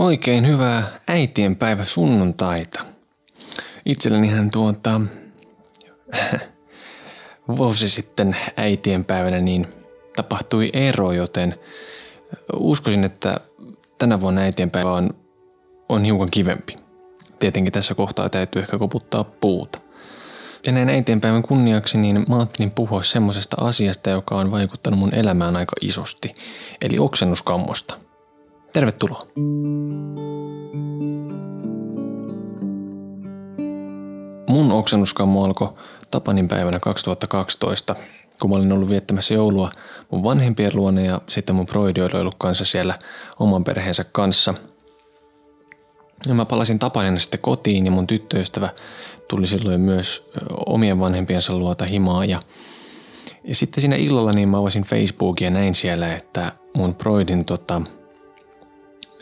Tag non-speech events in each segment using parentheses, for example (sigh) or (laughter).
Oikein hyvää äitienpäivä sunnuntaita. Itsellenihän tuota (laughs) vuosi sitten äitienpäivänä niin tapahtui ero, joten uskoisin, että tänä vuonna äitienpäivä on, on hiukan kivempi. Tietenkin tässä kohtaa täytyy ehkä koputtaa puuta. Ja näin äitienpäivän kunniaksi niin mä ajattelin puhua semmoisesta asiasta, joka on vaikuttanut mun elämään aika isosti, eli oksennuskammosta. Tervetuloa. Mun oksennuskammo alkoi Tapanin päivänä 2012, kun mä olin ollut viettämässä joulua mun vanhempien luona ja sitten mun broidi oli ollut kanssa siellä oman perheensä kanssa. Ja mä palasin Tapanina sitten kotiin ja mun tyttöystävä tuli silloin myös omien vanhempiensa luota himaa ja ja sitten siinä illalla niin mä avasin Facebookia ja näin siellä, että mun broidin tota,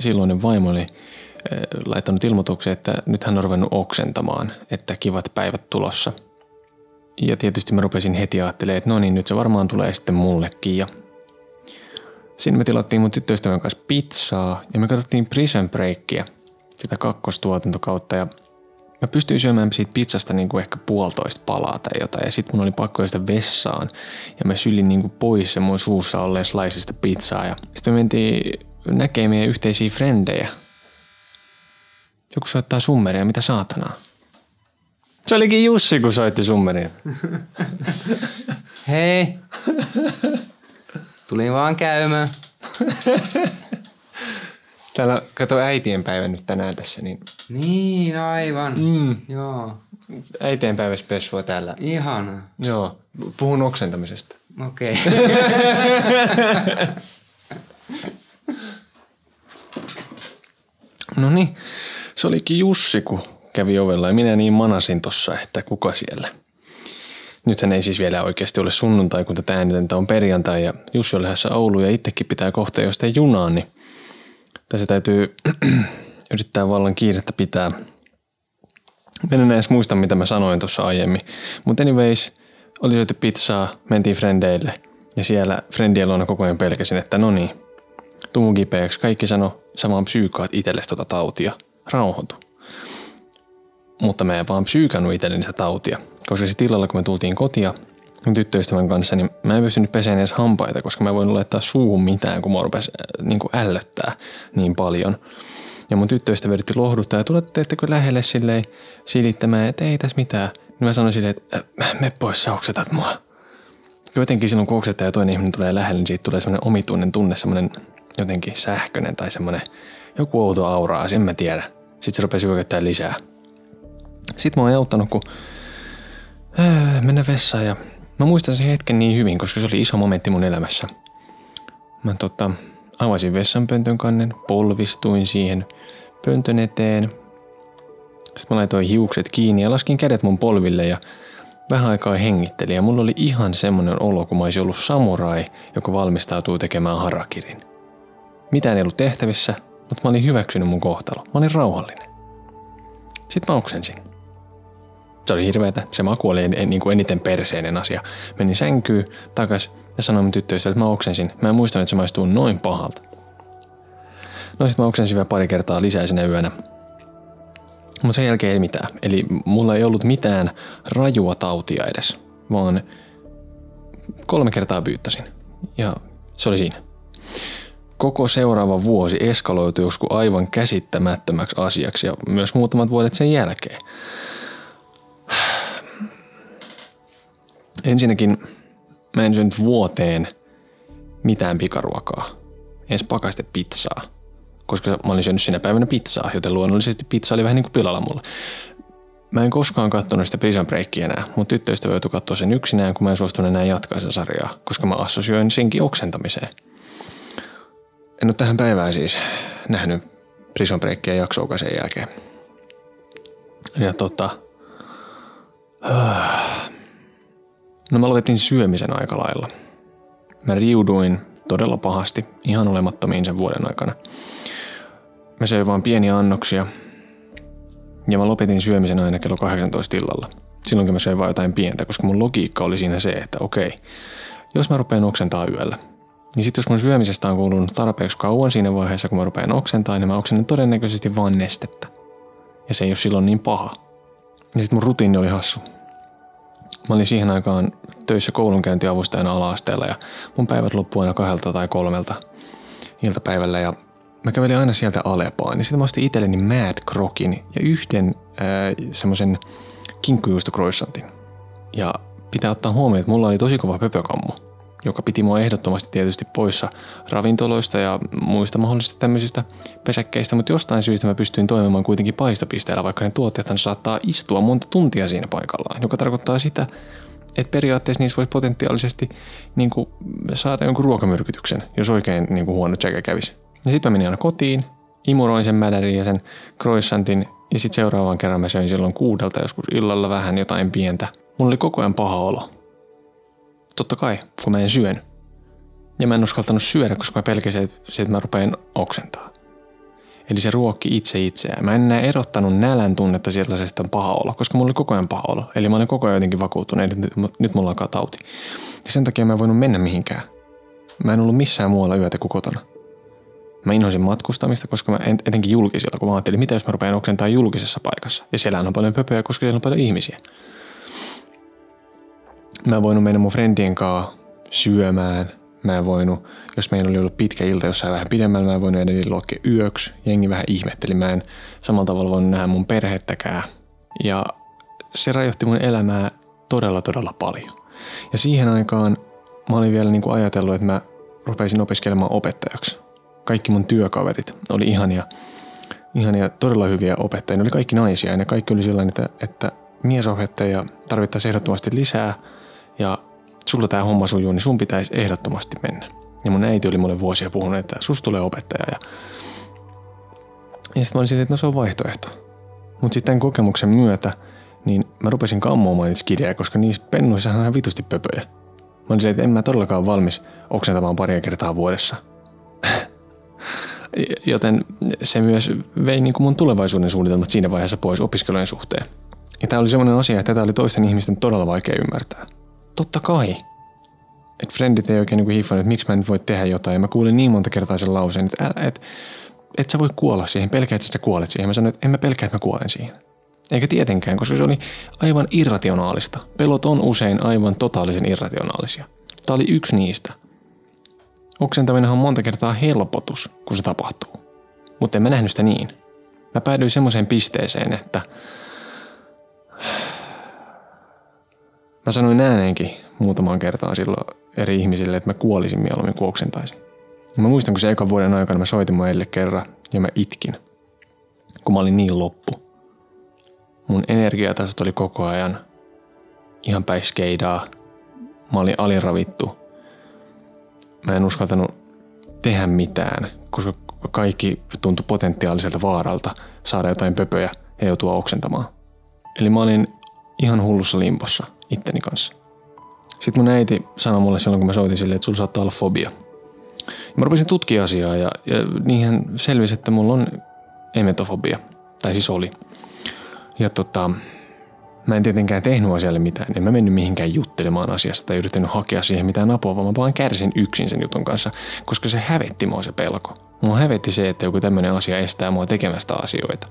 silloinen vaimo oli laittanut ilmoituksen, että nyt hän on ruvennut oksentamaan, että kivat päivät tulossa. Ja tietysti mä rupesin heti ajattelemaan, että no niin, nyt se varmaan tulee sitten mullekin. Ja Siinä me tilattiin mun tyttöystävän kanssa pizzaa ja me katsottiin Prison Breakia, sitä kakkostuotantokautta ja mä pystyin syömään siitä pizzasta niin kuin ehkä puolitoista palaa tai jotain ja sitten mun oli pakko sitä vessaan ja mä sylin niin kuin pois se mun suussa olleen sliceista pizzaa ja sitten me mentiin näkee meidän yhteisiä frendejä. Joku soittaa summeria, mitä saatanaa. Se olikin Jussi, kun soitti summeria. Hei. Tulin vaan käymään. Täällä kato äitienpäivä nyt tänään tässä, niin Niin, aivan. Mm. Joo. äitienpäivä spessua täällä. Ihana. Joo, puhun oksentamisesta. Okei. (laughs) No niin, se olikin Jussi, kun kävi ovella ja minä niin manasin tossa, että kuka siellä. Nythän ei siis vielä oikeasti ole sunnuntai, kun tätä äänitintä on perjantai ja Jussi on lähdössä Ouluun ja itsekin pitää kohta jostain junaan, niin tässä täytyy (clears throat) yrittää vallan kiirettä pitää. En edes muista, mitä mä sanoin tuossa aiemmin. Mutta anyways, oli syöty pizzaa, mentiin frendeille ja siellä friendien luona koko ajan pelkäsin, että no niin, tuu kipeäksi. Kaikki sano samaan psyykaat itsellesi tota tautia. Rauhoitu. Mutta mä en vaan psyykannut itselleni sitä tautia. Koska sitten illalla, kun me tultiin kotia tyttöystävän kanssa, niin mä en pystynyt peseen edes hampaita, koska mä en voinut laittaa suuhun mitään, kun mä rupes äh, niin kuin ällöttää niin paljon. Ja mun tyttöystävä yritti lohduttaa ja tulette ettekö lähelle silleen silittämään, että ei tässä mitään. Niin mä sanoin silleen, että äh, me pois sä oksetat mua. Jotenkin silloin kun oksettaa ja toinen ihminen tulee lähelle, niin siitä tulee semmoinen omituinen tunne, semmoinen jotenkin sähköinen tai semmoinen joku outo aura, en mä tiedä. Sitten se rupesi hyökättää lisää. Sitten mä oon auttanut, kun äh, mennä vessaan ja mä muistan sen hetken niin hyvin, koska se oli iso momentti mun elämässä. Mä tota, avasin vessanpöntön kannen, polvistuin siihen pöntön eteen. Sitten mä laitoin hiukset kiinni ja laskin kädet mun polville ja vähän aikaa hengittelin. Ja mulla oli ihan semmonen olo, kun mä olisin ollut samurai, joka valmistautuu tekemään harakirin. Mitään ei ollut tehtävissä, mutta mä olin hyväksynyt mun kohtalo. Mä olin rauhallinen. Sitten mä oksensin. Se oli hirveetä. Se maku oli en, niin kuin eniten perseinen asia. Menin sänkyyn takas ja sanoin mun tyttöystävälle, että mä oksensin. Mä en muistanut, että se maistuu noin pahalta. No sit mä oksensin vielä pari kertaa lisää sinä yönä. Mutta sen jälkeen ei mitään. Eli mulla ei ollut mitään rajua tautia edes, vaan kolme kertaa byyttäsin. Ja se oli siinä. Koko seuraava vuosi eskaloitui joskus aivan käsittämättömäksi asiaksi ja myös muutamat vuodet sen jälkeen. Ensinnäkin mä en syönyt vuoteen mitään pikaruokaa, edes pakaste pizzaa, koska mä olin syönyt sinä päivänä pizzaa, joten luonnollisesti pizza oli vähän niin kuin pilalla mulla. Mä en koskaan katsonut sitä Prison Breakia enää. Mun tyttöystävä joutui katsoa sen yksinään, kun mä en suostunut enää jatkaa sarjaa, koska mä assosioin senkin oksentamiseen. En ole tähän päivään siis nähnyt Prison Breakia jaksoa sen jälkeen. Ja tota... No mä lopetin syömisen aika lailla. Mä riuduin todella pahasti, ihan olemattomiin sen vuoden aikana. Mä söin vaan pieniä annoksia. Ja mä lopetin syömisen aina kello 18 illalla. Silloinkin mä söin vaan jotain pientä, koska mun logiikka oli siinä se, että okei, jos mä rupean oksentaa yöllä, Niin sitten jos mun syömisestä on kuulunut tarpeeksi kauan siinä vaiheessa, kun mä rupean oksentaa, niin mä oksennan todennäköisesti vain nestettä. Ja se ei ole silloin niin paha. Ja sitten mun rutiini oli hassu. Mä olin siihen aikaan töissä koulunkäyntiavustajana ala-asteella ja mun päivät loppu aina kahdelta tai kolmelta iltapäivällä ja mä kävelin aina sieltä Alepaan. Niin sitten mä ostin itselleni Mad Crokin ja yhden äh, semmoisen kinkkujuustokroissantin. Ja pitää ottaa huomioon, että mulla oli tosi kova pöpökammu, joka piti mua ehdottomasti tietysti poissa ravintoloista ja muista mahdollisista tämmöisistä pesäkkeistä, mutta jostain syystä mä pystyin toimimaan kuitenkin paistopisteellä, vaikka ne tuotteet saattaa istua monta tuntia siinä paikallaan, joka tarkoittaa sitä, että periaatteessa niissä voisi potentiaalisesti niin kuin, saada jonkun ruokamyrkytyksen, jos oikein niin kuin huono tsekä kävisi. Ja sitten mä menin aina kotiin, imuroin sen mädärin ja sen croissantin ja sitten seuraavan kerran mä söin silloin kuudelta joskus illalla vähän jotain pientä. Mulla oli koko ajan paha olo. Totta kai, kun mä en syön. Ja mä en uskaltanut syödä, koska mä pelkäsin, että mä rupean oksentaa. Eli se ruokki itse itseään. Mä en enää erottanut nälän tunnetta sellaisesta paha olo, koska mulla oli koko ajan paha olo. Eli mä olin koko ajan jotenkin vakuuttunut, että nyt, mulla alkaa tauti. Ja sen takia mä en voinut mennä mihinkään. Mä en ollut missään muualla yötä kuin kotona. Mä inhoisin matkustamista, koska mä en, etenkin julkisilla, kun mä ajattelin, mitä jos mä rupean oksentaa julkisessa paikassa. Ja siellä on paljon pöpöjä, koska siellä on paljon ihmisiä. Mä en voinut mennä mun friendien kanssa syömään. Mä en voinut, jos meillä oli ollut pitkä ilta jossain vähän pidemmällä, mä en voinut edelleen luokkia yöksi. Jengi vähän ihmetteli. Mä en samalla tavalla voinut nähdä mun perhettäkään. Ja se rajoitti mun elämää todella, todella paljon. Ja siihen aikaan mä olin vielä niin kuin ajatellut, että mä rupeisin opiskelemaan opettajaksi kaikki mun työkaverit oli ihania, ihania todella hyviä opettajia. Ne oli kaikki naisia ja ne kaikki oli sellainen, että, että miesopettaja tarvittaisiin ehdottomasti lisää ja sulla tämä homma sujuu, niin sun pitäisi ehdottomasti mennä. Ja mun äiti oli mulle vuosia puhunut, että sus tulee opettaja. Ja, ja sitten mä olin että no se on vaihtoehto. Mutta sitten kokemuksen myötä, niin mä rupesin kammoamaan niitä skidejä, koska niissä pennuissa on ihan vitusti pöpöjä. Mä olin että en mä todellakaan valmis oksentamaan paria kertaa vuodessa (laughs) – Joten se myös vei niin kuin mun tulevaisuuden suunnitelmat siinä vaiheessa pois opiskelujen suhteen. Ja tämä oli semmoinen asia, että tätä oli toisten ihmisten todella vaikea ymmärtää. Totta kai. Että friendit ei oikein niin hiffannut, että miksi mä en voi tehdä jotain. Ja mä kuulin niin monta kertaa sen lauseen, että et, et, et sä voi kuolla siihen, pelkää, että sä kuolet siihen. Mä sanoin, että en mä pelkää, että mä kuolen siihen. Eikä tietenkään, koska se oli aivan irrationaalista. Pelot on usein aivan totaalisen irrationaalisia. Tämä oli yksi niistä. Oksentaminen on monta kertaa helpotus, kun se tapahtuu. Mutta en mä nähnyt sitä niin. Mä päädyin semmoiseen pisteeseen, että mä sanoin ääneenkin muutamaan kertaan silloin eri ihmisille, että mä kuolisin mieluummin kuin oksentaisin. Mä muistan, kun se ekan vuoden aikana mä soitin mun kerran ja mä itkin, kun mä olin niin loppu. Mun energiatasot oli koko ajan ihan päiskeidaa. Mä olin aliravittu mä en uskaltanut tehdä mitään, koska kaikki tuntui potentiaaliselta vaaralta saada jotain pöpöjä ja joutua oksentamaan. Eli mä olin ihan hullussa limpossa itteni kanssa. Sitten mun äiti sanoi mulle silloin, kun mä soitin sille, että sulla saattaa olla fobia. Ja mä rupesin tutkia asiaa ja, ja niinhän selvisi, että mulla on emetofobia. Tai siis oli. Ja tota, Mä en tietenkään tehnyt asialle mitään, en mä mennyt mihinkään juttelemaan asiasta tai yrittänyt hakea siihen mitään apua, vaan mä vaan kärsin yksin sen jutun kanssa, koska se hävetti mua se pelko. Mua hävetti se, että joku tämmöinen asia estää mua tekemästä asioita.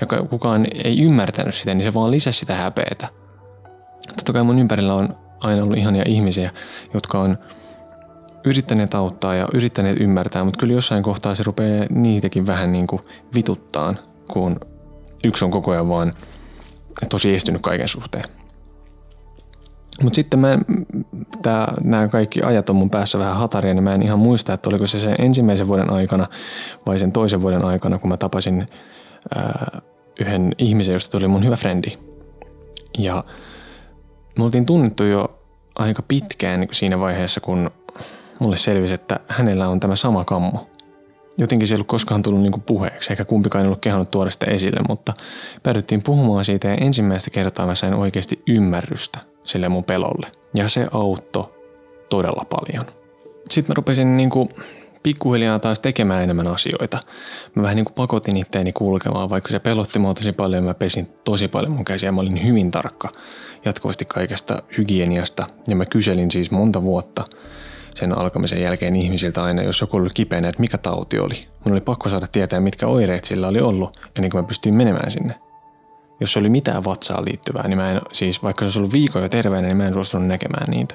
Ja kukaan ei ymmärtänyt sitä, niin se vaan lisäsi sitä häpeetä. Totta kai mun ympärillä on aina ollut ihania ihmisiä, jotka on yrittäneet auttaa ja yrittäneet ymmärtää, mutta kyllä jossain kohtaa se rupeaa niitäkin vähän niin kuin vituttaan, kun yksi on koko ajan vaan – tosi estynyt kaiken suhteen. Mutta sitten mä, nämä kaikki ajat on mun päässä vähän hataria, niin mä en ihan muista, että oliko se sen ensimmäisen vuoden aikana vai sen toisen vuoden aikana, kun mä tapasin ää, yhden ihmisen, josta tuli mun hyvä frendi. Ja me oltiin tunnettu jo aika pitkään niin siinä vaiheessa, kun mulle selvisi, että hänellä on tämä sama kammo jotenkin se ei ollut koskaan tullut niin puheeksi, eikä kumpikaan ei ollut kehannut tuoda sitä esille, mutta päädyttiin puhumaan siitä ja ensimmäistä kertaa mä sain oikeasti ymmärrystä sille mun pelolle. Ja se auttoi todella paljon. Sitten mä rupesin niin kuin pikkuhiljaa taas tekemään enemmän asioita. Mä vähän niin kuin pakotin itteeni kulkemaan, vaikka se pelotti mua tosi paljon. Mä pesin tosi paljon mun käsiä. Mä olin hyvin tarkka jatkuvasti kaikesta hygieniasta. Ja mä kyselin siis monta vuotta sen alkamisen jälkeen ihmisiltä aina, jos joku oli kipeänä, että mikä tauti oli. Mun oli pakko saada tietää, mitkä oireet sillä oli ollut, ennen kuin mä pystyin menemään sinne. Jos oli mitään vatsaan liittyvää, niin mä en, siis vaikka se olisi ollut viikon jo terveenä, niin mä en suostunut näkemään niitä.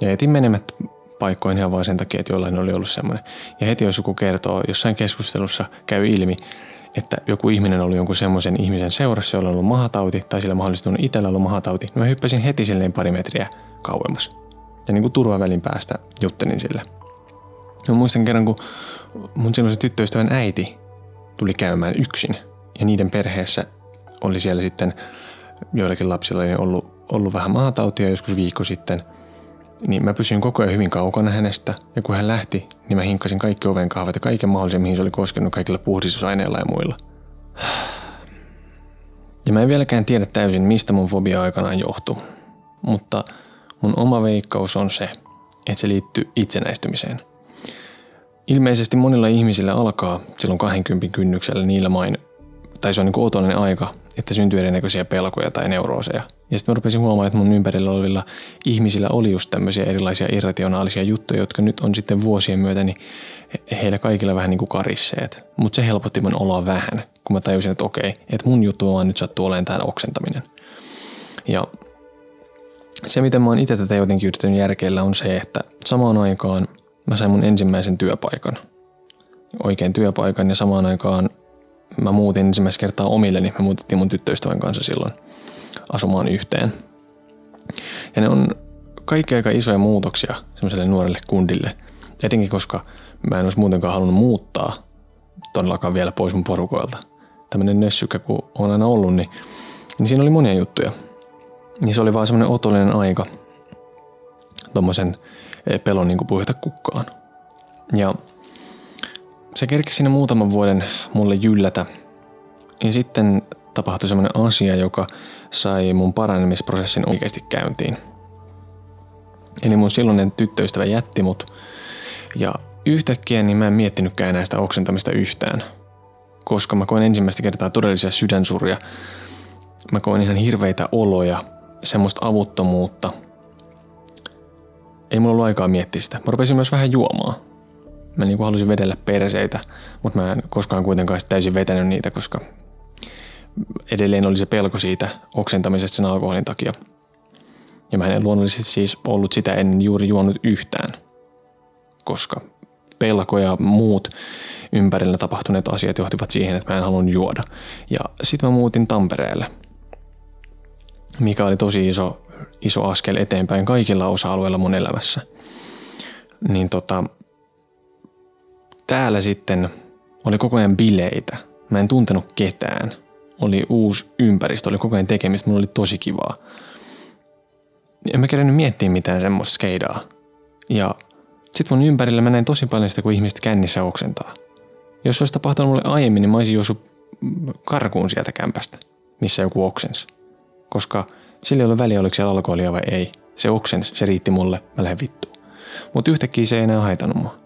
Ja etin menemät paikkoihin ihan vaan sen takia, että jollain oli ollut semmoinen. Ja heti jos joku kertoo, jossain keskustelussa käy ilmi, että joku ihminen oli jonkun semmoisen ihmisen seurassa, jolla on ollut mahatauti, tai sillä mahdollisesti on itsellä ollut mahatauti, niin mä hyppäsin heti silleen pari metriä kauemmas. Ja niin kuin turvavälin päästä juttelin sille. Mä muistan kerran, kun mun silloin se tyttöystävän äiti tuli käymään yksin. Ja niiden perheessä oli siellä sitten joillakin lapsilla ollut, ollut vähän maatautia joskus viikko sitten – niin mä pysyin koko ajan hyvin kaukana hänestä, ja kun hän lähti, niin mä hinkkasin kaikki oven kahvat ja kaiken mahdollisen, mihin se oli koskenut kaikilla puhdistusaineilla ja muilla. Ja mä en vieläkään tiedä täysin, mistä mun fobia aikanaan johtuu. Mutta mun oma veikkaus on se, että se liittyy itsenäistymiseen. Ilmeisesti monilla ihmisillä alkaa silloin 20 kynnyksellä niillä main, tai se on niin otollinen aika, että syntyy erinäköisiä pelkoja tai neurooseja. Ja sitten mä rupesin huomaamaan, että mun ympärillä olevilla ihmisillä oli just tämmöisiä erilaisia irrationaalisia juttuja, jotka nyt on sitten vuosien myötä, niin heillä kaikilla vähän niin kuin karisseet. Mutta se helpotti mun oloa vähän, kun mä tajusin, että okei, että mun juttu vaan nyt sattuu olemaan tämä oksentaminen. Ja se, miten mä oon itse tätä jotenkin yrittänyt järkeillä, on se, että samaan aikaan mä sain mun ensimmäisen työpaikan. Oikein työpaikan ja samaan aikaan mä muutin ensimmäistä kertaa omilleni. Me muutettiin mun tyttöystävän kanssa silloin asumaan yhteen. Ja ne on kaikki aika isoja muutoksia semmoiselle nuorelle kundille. Etenkin koska mä en olisi muutenkaan halunnut muuttaa todellakaan vielä pois mun porukoilta. Tämmöinen nössykkä kun on aina ollut, niin, niin siinä oli monia juttuja. Niin se oli vaan semmoinen otollinen aika tommosen eh, pelon niin kuin kukkaan. Ja se kerkesi siinä muutaman vuoden mulle jyllätä. Ja sitten tapahtui semmoinen asia, joka sai mun paranemisprosessin oikeasti käyntiin. Eli mun silloinen tyttöystävä jätti mut. Ja yhtäkkiä niin mä en miettinytkään enää sitä oksentamista yhtään. Koska mä koin ensimmäistä kertaa todellisia sydänsuria. Mä koin ihan hirveitä oloja, semmoista avuttomuutta. Ei mulla ollut aikaa miettiä sitä. Mä rupesin myös vähän juomaan mä niin kuin halusin vedellä perseitä, mutta mä en koskaan kuitenkaan täysin vetänyt niitä, koska edelleen oli se pelko siitä oksentamisesta sen alkoholin takia. Ja mä en luonnollisesti siis ollut sitä ennen juuri juonut yhtään, koska pelko ja muut ympärillä tapahtuneet asiat johtivat siihen, että mä en halunnut juoda. Ja sitten mä muutin Tampereelle, mikä oli tosi iso, iso askel eteenpäin kaikilla osa-alueilla mun elämässä. Niin tota, täällä sitten oli koko ajan bileitä. Mä en tuntenut ketään. Oli uusi ympäristö, oli koko ajan tekemistä, mulla oli tosi kivaa. En mä kerännyt miettiä mitään semmoista skeidaa. Ja sit mun ympärillä mä näin tosi paljon sitä, kun ihmiset kännissä oksentaa. Jos olisi tapahtunut mulle aiemmin, niin mä olisin juossut karkuun sieltä kämpästä, missä joku oksens. Koska sillä ei ole väliä, oliko siellä alkoholia vai ei. Se oksens, se riitti mulle, mä lähden vittuun. Mutta yhtäkkiä se ei enää haitannut mua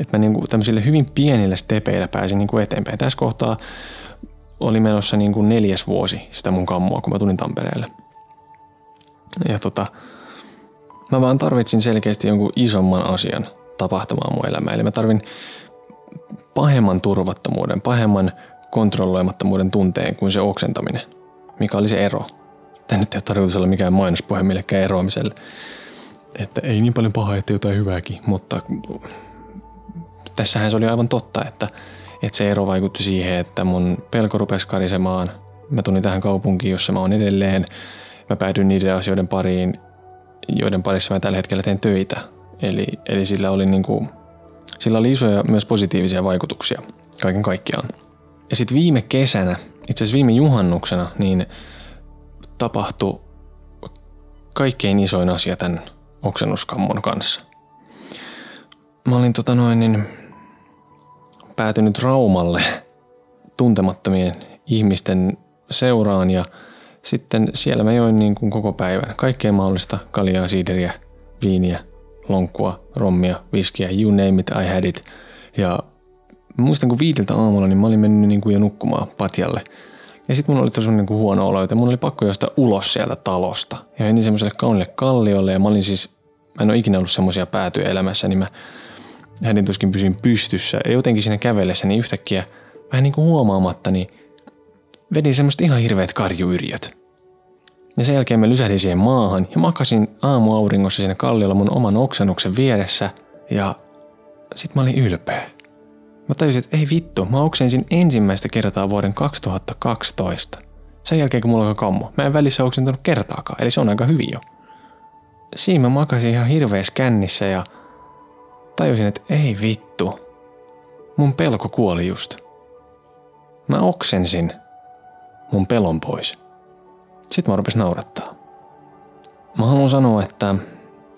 että mä niinku tämmöisille hyvin pienillä stepeillä pääsin niinku eteenpäin. Tässä kohtaa oli menossa niinku neljäs vuosi sitä mun kammua, kun mä tulin Tampereelle. Ja tota, mä vaan tarvitsin selkeästi jonkun isomman asian tapahtumaan mun elämään. Eli mä tarvin pahemman turvattomuuden, pahemman kontrolloimattomuuden tunteen kuin se oksentaminen. Mikä oli se ero? Tämä nyt ei ole tarkoitus olla mikään mainospuhe millekään eroamiselle. Että ei niin paljon pahaa, että jotain hyvääkin, mutta tässähän se oli aivan totta, että, että se ero vaikutti siihen, että mun pelko rupesi karisemaan. Mä tulin tähän kaupunkiin, jossa mä oon edelleen. Mä päädyin niiden asioiden pariin, joiden parissa mä tällä hetkellä teen töitä. Eli, eli sillä, oli niin kuin, sillä oli isoja myös positiivisia vaikutuksia kaiken kaikkiaan. Ja sitten viime kesänä, itse asiassa viime juhannuksena, niin tapahtui kaikkein isoin asia tämän oksennuskammon kanssa. Mä olin tota noin, niin päätynyt Raumalle tuntemattomien ihmisten seuraan ja sitten siellä mä join niin kuin koko päivän kaikkea mahdollista kaljaa, siideriä, viiniä, lonkkua, rommia, viskiä, you name it, I had it. Ja muistan kun viideltä aamulla niin mä olin mennyt niin kuin jo nukkumaan patjalle. Ja sitten mun oli tosi niin kuin huono olo, että mun oli pakko josta ulos sieltä talosta. Ja menin semmoiselle kaunille kalliolle ja mä olin siis Mä en ole ikinä ollut semmoisia päätyjä elämässä, niin mä hädin tuskin pysyin pystyssä. Ja jotenkin siinä kävellessä niin yhtäkkiä vähän niin kuin huomaamatta, niin vedin semmoista ihan hirveät karjuyrjöt. Ja sen jälkeen mä lysähdin siihen maahan ja makasin aamuauringossa siinä kalliolla mun oman oksennuksen vieressä ja sit mä olin ylpeä. Mä tajusin, että ei vittu, mä oksensin ensimmäistä kertaa vuoden 2012. Sen jälkeen kun mulla on kammo. Mä en välissä oksentanut kertaakaan, eli se on aika hyvin jo. Siinä mä makasin ihan hirveäs kännissä ja tajusin, että ei vittu. Mun pelko kuoli just. Mä oksensin mun pelon pois. Sitten mä rupesin naurattaa. Mä haluan sanoa, että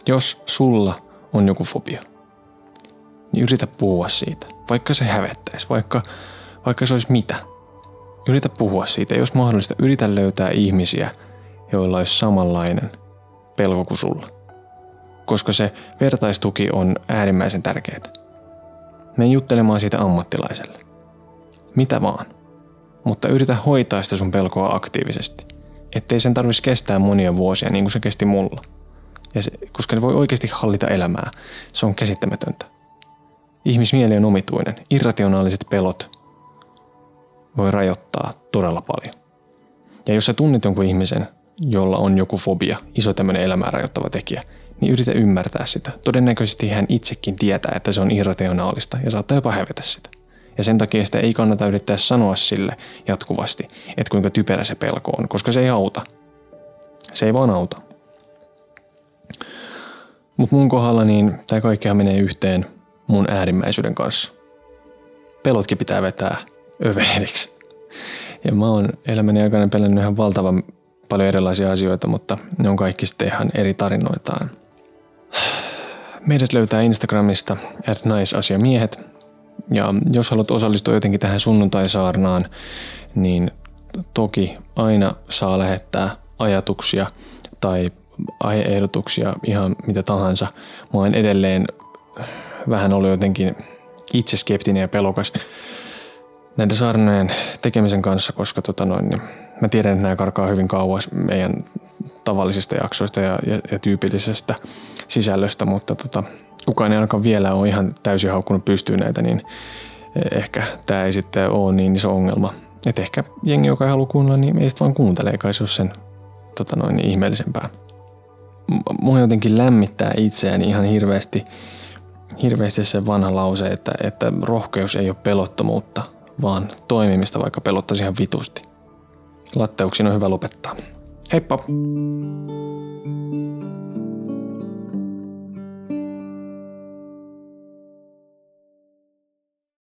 jos sulla on joku fobia, niin yritä puhua siitä. Vaikka se hävettäisi, vaikka, vaikka se olisi mitä. Yritä puhua siitä. Jos mahdollista, yritä löytää ihmisiä, joilla olisi samanlainen pelko kuin sulla. Koska se vertaistuki on äärimmäisen tärkeää. Me juttelemaan siitä ammattilaiselle. Mitä vaan. Mutta yritä hoitaa sitä sun pelkoa aktiivisesti ettei sen tarvitsisi kestää monia vuosia niin kuin se kesti mulla. Ja se, koska ne voi oikeasti hallita elämää. Se on käsittämätöntä. Ihmismieli on omituinen. Irrationaaliset pelot voi rajoittaa todella paljon. Ja jos sä tunnet jonkun ihmisen, jolla on joku fobia, iso tämmöinen elämää rajoittava tekijä, niin yritä ymmärtää sitä. Todennäköisesti hän itsekin tietää, että se on irrationaalista ja saattaa jopa hävetä sitä. Ja sen takia sitä ei kannata yrittää sanoa sille jatkuvasti, että kuinka typerä se pelko on, koska se ei auta. Se ei vaan auta. Mutta mun kohdalla niin tämä kaikkea menee yhteen mun äärimmäisyyden kanssa. Pelotkin pitää vetää överiksi. Ja mä oon elämäni aikana pelännyt ihan valtavan paljon erilaisia asioita, mutta ne on kaikki sitten ihan eri tarinoitaan. Meidät löytää Instagramista at naisasiamiehet ja jos haluat osallistua jotenkin tähän sunnuntaisaarnaan, niin toki aina saa lähettää ajatuksia tai aiheehdotuksia, ihan mitä tahansa. Mä oon edelleen vähän ollut jotenkin itse skeptinen ja pelokas näiden saarnojen tekemisen kanssa, koska tota noin, niin mä tiedän, että nämä karkaa hyvin kauas meidän tavallisista jaksoista ja, ja, ja tyypillisestä sisällöstä, mutta tota, kukaan ei ainakaan vielä ole ihan täysin haukkunut pystyyn näitä, niin ehkä tämä ei sitten ole niin iso ongelma. Että ehkä jengi, joka ei halua kuunnella, niin ei sitten vaan kuuntele, eikä se ole sen tota noin, niin ihmeellisempää. Mua jotenkin lämmittää itseäni ihan hirveästi, hirveästi se vanha lause, että, että rohkeus ei ole pelottomuutta, vaan toimimista, vaikka pelottaisi ihan vitusti. Latteuksiin on hyvä lopettaa. Heippa!